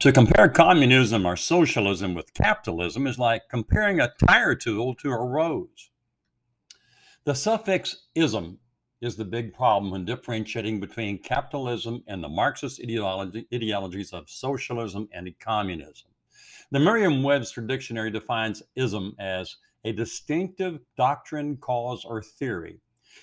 To compare communism or socialism with capitalism is like comparing a tire tool to a rose. The suffix ism is the big problem when differentiating between capitalism and the Marxist ideology, ideologies of socialism and communism. The Merriam Webster Dictionary defines ism as a distinctive doctrine, cause, or theory.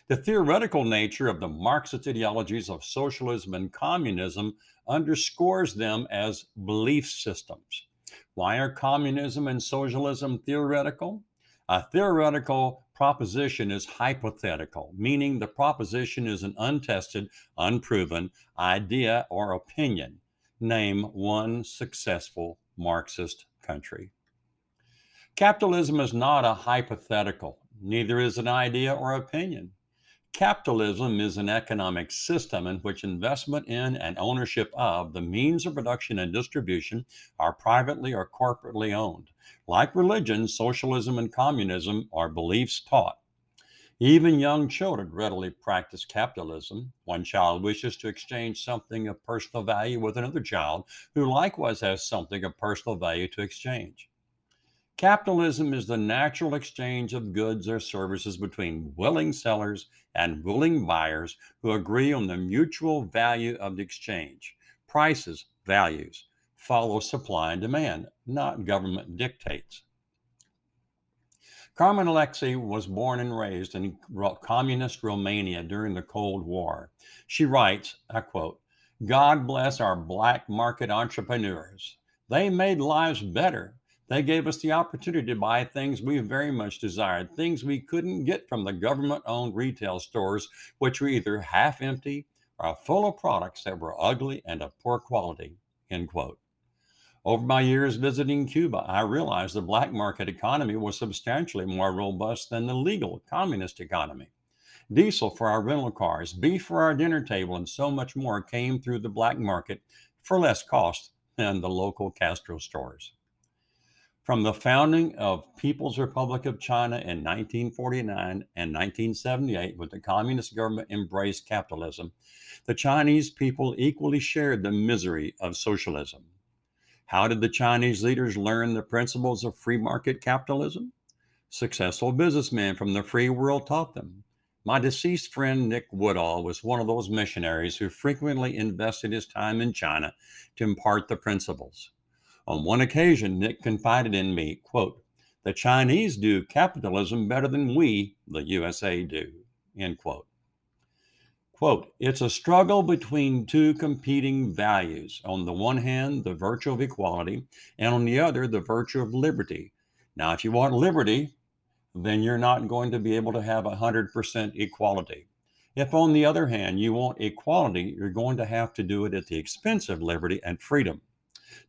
The theoretical nature of the Marxist ideologies of socialism and communism underscores them as belief systems. Why are communism and socialism theoretical? A theoretical proposition is hypothetical, meaning the proposition is an untested, unproven idea or opinion. Name one successful Marxist country. Capitalism is not a hypothetical, neither is an idea or opinion. Capitalism is an economic system in which investment in and ownership of the means of production and distribution are privately or corporately owned. Like religion, socialism and communism are beliefs taught. Even young children readily practice capitalism. One child wishes to exchange something of personal value with another child who likewise has something of personal value to exchange. Capitalism is the natural exchange of goods or services between willing sellers and willing buyers who agree on the mutual value of the exchange. Prices, values, follow supply and demand, not government dictates. Carmen Alexei was born and raised in communist Romania during the Cold War. She writes, I quote, God bless our black market entrepreneurs. They made lives better they gave us the opportunity to buy things we very much desired, things we couldn't get from the government owned retail stores, which were either half empty or full of products that were ugly and of poor quality. End quote. Over my years visiting Cuba, I realized the black market economy was substantially more robust than the legal communist economy. Diesel for our rental cars, beef for our dinner table, and so much more came through the black market for less cost than the local Castro stores. From the founding of People's Republic of China in 1949 and 1978, when the communist government embraced capitalism, the Chinese people equally shared the misery of socialism. How did the Chinese leaders learn the principles of free market capitalism? Successful businessmen from the free world taught them. My deceased friend Nick Woodall was one of those missionaries who frequently invested his time in China to impart the principles. On one occasion, Nick confided in me, quote, the Chinese do capitalism better than we, the USA, do, end quote. Quote, it's a struggle between two competing values. On the one hand, the virtue of equality, and on the other, the virtue of liberty. Now, if you want liberty, then you're not going to be able to have 100% equality. If, on the other hand, you want equality, you're going to have to do it at the expense of liberty and freedom.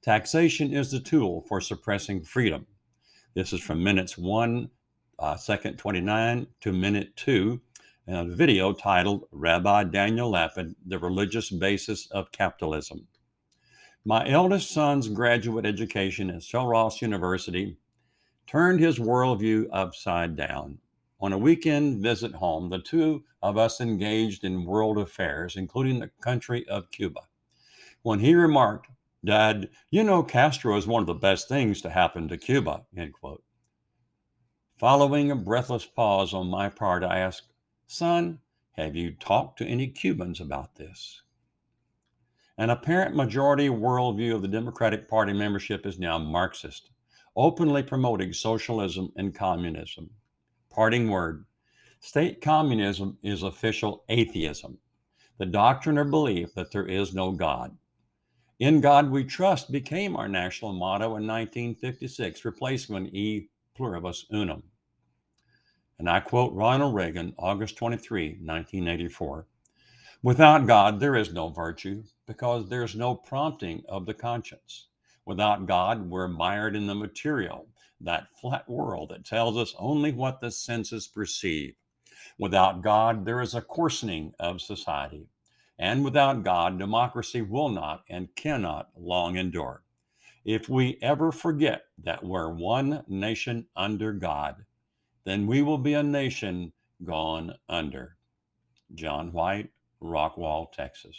Taxation is the tool for suppressing freedom. This is from minutes 1, uh, second 29 to minute 2, in a video titled Rabbi Daniel Lapin, The Religious Basis of Capitalism. My eldest son's graduate education at Sul Ross University turned his worldview upside down. On a weekend visit home, the two of us engaged in world affairs, including the country of Cuba. When he remarked, Dad, you know Castro is one of the best things to happen to Cuba, end quote. Following a breathless pause on my part, I asked, Son, have you talked to any Cubans about this? An apparent majority worldview of the Democratic Party membership is now Marxist, openly promoting socialism and communism. Parting word state communism is official atheism, the doctrine or belief that there is no God. In God We Trust became our national motto in 1956, replacing E Pluribus Unum. And I quote Ronald Reagan, August 23, 1984 Without God, there is no virtue because there is no prompting of the conscience. Without God, we're mired in the material, that flat world that tells us only what the senses perceive. Without God, there is a coarsening of society. And without God, democracy will not and cannot long endure. If we ever forget that we're one nation under God, then we will be a nation gone under. John White, Rockwall, Texas.